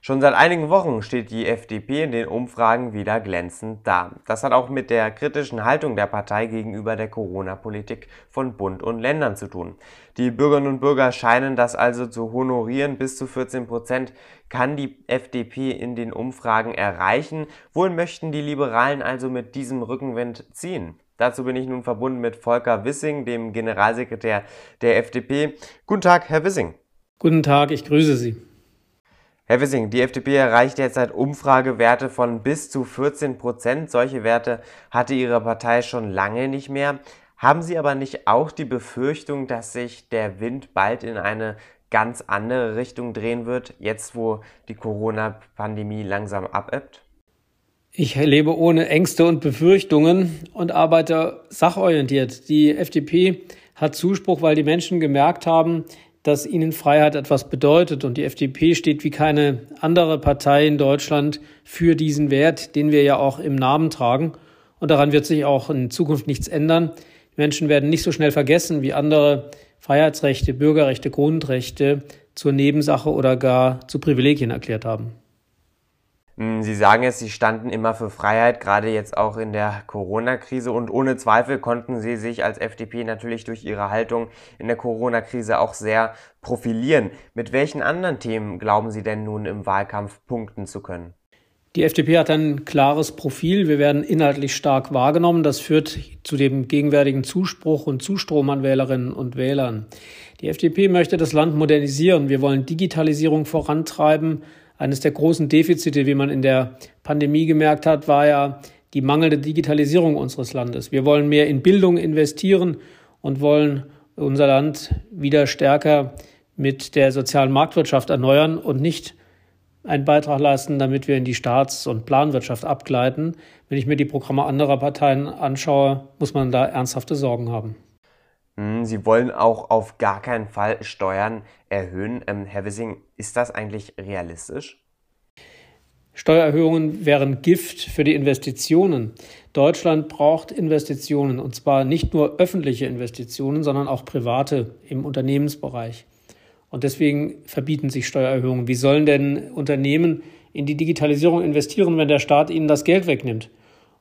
Schon seit einigen Wochen steht die FDP in den Umfragen wieder glänzend da. Das hat auch mit der kritischen Haltung der Partei gegenüber der Corona-Politik von Bund und Ländern zu tun. Die Bürgerinnen und Bürger scheinen das also zu honorieren. Bis zu 14 Prozent kann die FDP in den Umfragen erreichen. Wohin möchten die Liberalen also mit diesem Rückenwind ziehen? Dazu bin ich nun verbunden mit Volker Wissing, dem Generalsekretär der FDP. Guten Tag, Herr Wissing. Guten Tag, ich grüße Sie. Herr Wissing, die FDP erreicht derzeit Umfragewerte von bis zu 14 Prozent. Solche Werte hatte Ihre Partei schon lange nicht mehr. Haben Sie aber nicht auch die Befürchtung, dass sich der Wind bald in eine ganz andere Richtung drehen wird, jetzt wo die Corona-Pandemie langsam abebbt? Ich lebe ohne Ängste und Befürchtungen und arbeite sachorientiert. Die FDP hat Zuspruch, weil die Menschen gemerkt haben, dass ihnen Freiheit etwas bedeutet. Und die FDP steht wie keine andere Partei in Deutschland für diesen Wert, den wir ja auch im Namen tragen. Und daran wird sich auch in Zukunft nichts ändern. Die Menschen werden nicht so schnell vergessen, wie andere Freiheitsrechte, Bürgerrechte, Grundrechte zur Nebensache oder gar zu Privilegien erklärt haben. Hm, Sie sagen es, Sie standen immer für Freiheit, gerade jetzt auch in der Corona-Krise. Und ohne Zweifel konnten Sie sich als FDP natürlich durch Ihre Haltung in der Corona-Krise auch sehr profilieren. Mit welchen anderen Themen glauben Sie denn nun im Wahlkampf punkten zu können? Die FDP hat ein klares Profil. Wir werden inhaltlich stark wahrgenommen. Das führt zu dem gegenwärtigen Zuspruch und Zustrom an Wählerinnen und Wählern. Die FDP möchte das Land modernisieren. Wir wollen Digitalisierung vorantreiben eines der großen Defizite, wie man in der Pandemie gemerkt hat, war ja die mangelnde Digitalisierung unseres Landes. Wir wollen mehr in Bildung investieren und wollen unser Land wieder stärker mit der sozialen Marktwirtschaft erneuern und nicht einen Beitrag leisten, damit wir in die Staats- und Planwirtschaft abgleiten. Wenn ich mir die Programme anderer Parteien anschaue, muss man da ernsthafte Sorgen haben. Hm, Sie wollen auch auf gar keinen Fall Steuern erhöhen. Ähm, Herr Wissing, ist das eigentlich realistisch? Steuererhöhungen wären Gift für die Investitionen. Deutschland braucht Investitionen, und zwar nicht nur öffentliche Investitionen, sondern auch private im Unternehmensbereich. Und deswegen verbieten sich Steuererhöhungen. Wie sollen denn Unternehmen in die Digitalisierung investieren, wenn der Staat ihnen das Geld wegnimmt?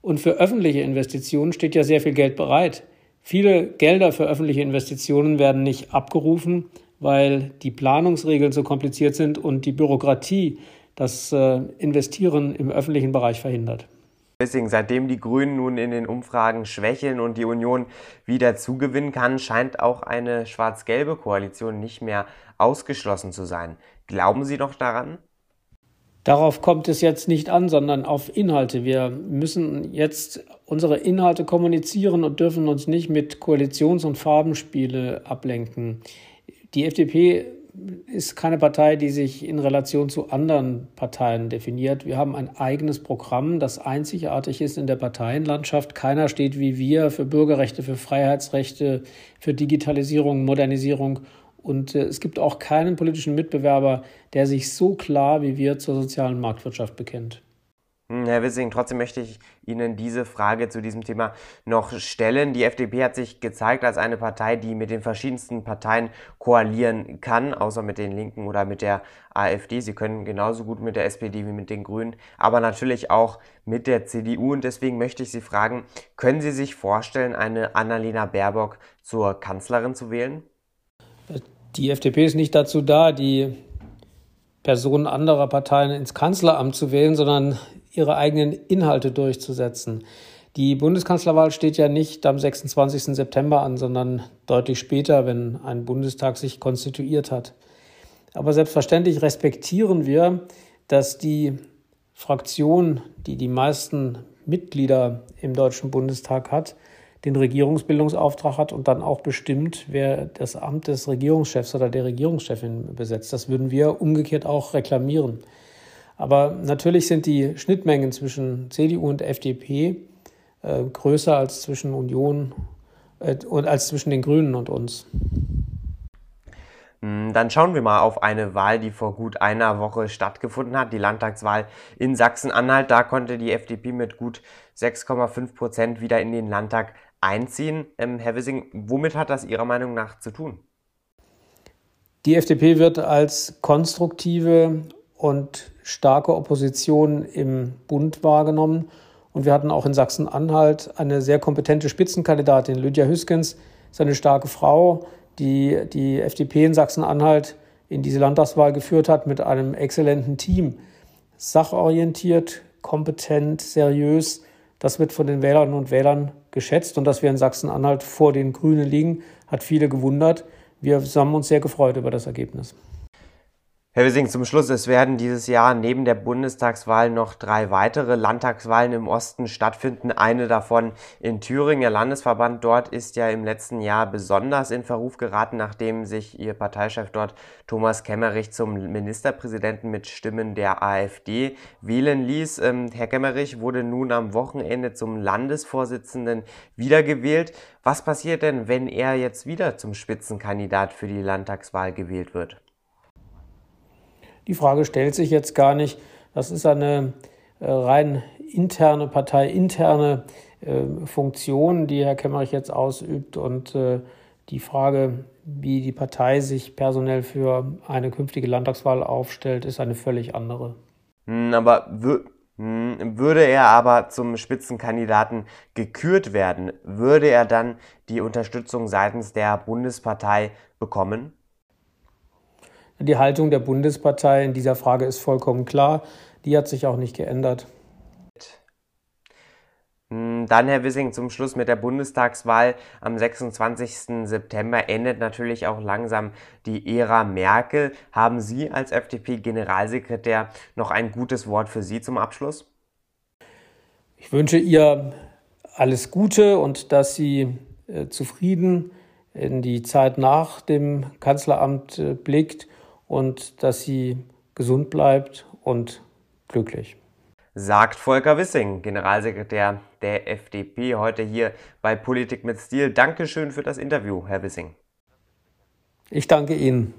Und für öffentliche Investitionen steht ja sehr viel Geld bereit. Viele Gelder für öffentliche Investitionen werden nicht abgerufen, weil die Planungsregeln so kompliziert sind und die Bürokratie das äh, Investieren im öffentlichen Bereich verhindert. Deswegen, seitdem die Grünen nun in den Umfragen schwächeln und die Union wieder zugewinnen kann, scheint auch eine schwarz-gelbe Koalition nicht mehr ausgeschlossen zu sein. Glauben Sie noch daran? Darauf kommt es jetzt nicht an, sondern auf Inhalte. Wir müssen jetzt unsere Inhalte kommunizieren und dürfen uns nicht mit Koalitions- und Farbenspiele ablenken. Die FDP ist keine Partei, die sich in Relation zu anderen Parteien definiert. Wir haben ein eigenes Programm, das einzigartig ist in der Parteienlandschaft. Keiner steht wie wir für Bürgerrechte, für Freiheitsrechte, für Digitalisierung, Modernisierung und äh, es gibt auch keinen politischen Mitbewerber, der sich so klar wie wir zur sozialen Marktwirtschaft bekennt. Hm, Herr Wissing, trotzdem möchte ich Ihnen diese Frage zu diesem Thema noch stellen. Die FDP hat sich gezeigt als eine Partei, die mit den verschiedensten Parteien koalieren kann, außer mit den Linken oder mit der AfD. Sie können genauso gut mit der SPD wie mit den Grünen, aber natürlich auch mit der CDU. Und deswegen möchte ich Sie fragen, können Sie sich vorstellen, eine Annalena Baerbock zur Kanzlerin zu wählen? Die FDP ist nicht dazu da, die Personen anderer Parteien ins Kanzleramt zu wählen, sondern ihre eigenen Inhalte durchzusetzen. Die Bundeskanzlerwahl steht ja nicht am 26. September an, sondern deutlich später, wenn ein Bundestag sich konstituiert hat. Aber selbstverständlich respektieren wir, dass die Fraktion, die die meisten Mitglieder im Deutschen Bundestag hat, den Regierungsbildungsauftrag hat und dann auch bestimmt, wer das Amt des Regierungschefs oder der Regierungschefin besetzt. Das würden wir umgekehrt auch reklamieren. Aber natürlich sind die Schnittmengen zwischen CDU und FDP äh, größer als zwischen Union äh, und als zwischen den Grünen und uns. Hm, dann schauen wir mal auf eine Wahl, die vor gut einer Woche stattgefunden hat, die Landtagswahl in Sachsen-Anhalt. Da konnte die FDP mit gut 6,5 Prozent wieder in den Landtag einziehen. Ähm, Herr Wissing, womit hat das Ihrer Meinung nach zu tun? Die FDP wird als konstruktive und starke Opposition im Bund wahrgenommen. Und wir hatten auch in Sachsen-Anhalt eine sehr kompetente Spitzenkandidatin, Lydia Hüskens, ist eine starke Frau, die die FDP in Sachsen-Anhalt in diese Landtagswahl geführt hat mit einem exzellenten Team. Sachorientiert, kompetent, seriös. Das wird von den Wählerinnen und Wählern geschätzt. Und dass wir in Sachsen-Anhalt vor den Grünen liegen, hat viele gewundert. Wir haben uns sehr gefreut über das Ergebnis. Herr Wissing, zum Schluss, es werden dieses Jahr neben der Bundestagswahl noch drei weitere Landtagswahlen im Osten stattfinden. Eine davon in Thüringen. Der Landesverband dort ist ja im letzten Jahr besonders in Verruf geraten, nachdem sich Ihr Parteichef dort Thomas Kemmerich zum Ministerpräsidenten mit Stimmen der AfD wählen ließ. Ähm, Herr Kemmerich wurde nun am Wochenende zum Landesvorsitzenden wiedergewählt. Was passiert denn, wenn er jetzt wieder zum Spitzenkandidat für die Landtagswahl gewählt wird? Die Frage stellt sich jetzt gar nicht. Das ist eine äh, rein interne, parteiinterne äh, Funktion, die Herr Kemmerich jetzt ausübt. Und äh, die Frage, wie die Partei sich personell für eine künftige Landtagswahl aufstellt, ist eine völlig andere. Hm, aber hm, würde er aber zum Spitzenkandidaten gekürt werden, würde er dann die Unterstützung seitens der Bundespartei bekommen? Die Haltung der Bundespartei in dieser Frage ist vollkommen klar. Die hat sich auch nicht geändert. Hm, dann, Herr Wissing, zum Schluss mit der Bundestagswahl am 26. September endet natürlich auch langsam die Ära Merkel. Haben Sie als FDP-Generalsekretär noch ein gutes Wort für Sie zum Abschluss? Ich wünsche ihr alles Gute und dass sie äh, zufrieden in die Zeit nach dem Kanzleramt äh, blickt und dass sie gesund bleibt und glücklich. Sagt Volker Wissing, Generalsekretär der FDP, heute hier bei Politik mit Stil. Dankeschön für das Interview, Herr Wissing. Ich danke Ihnen.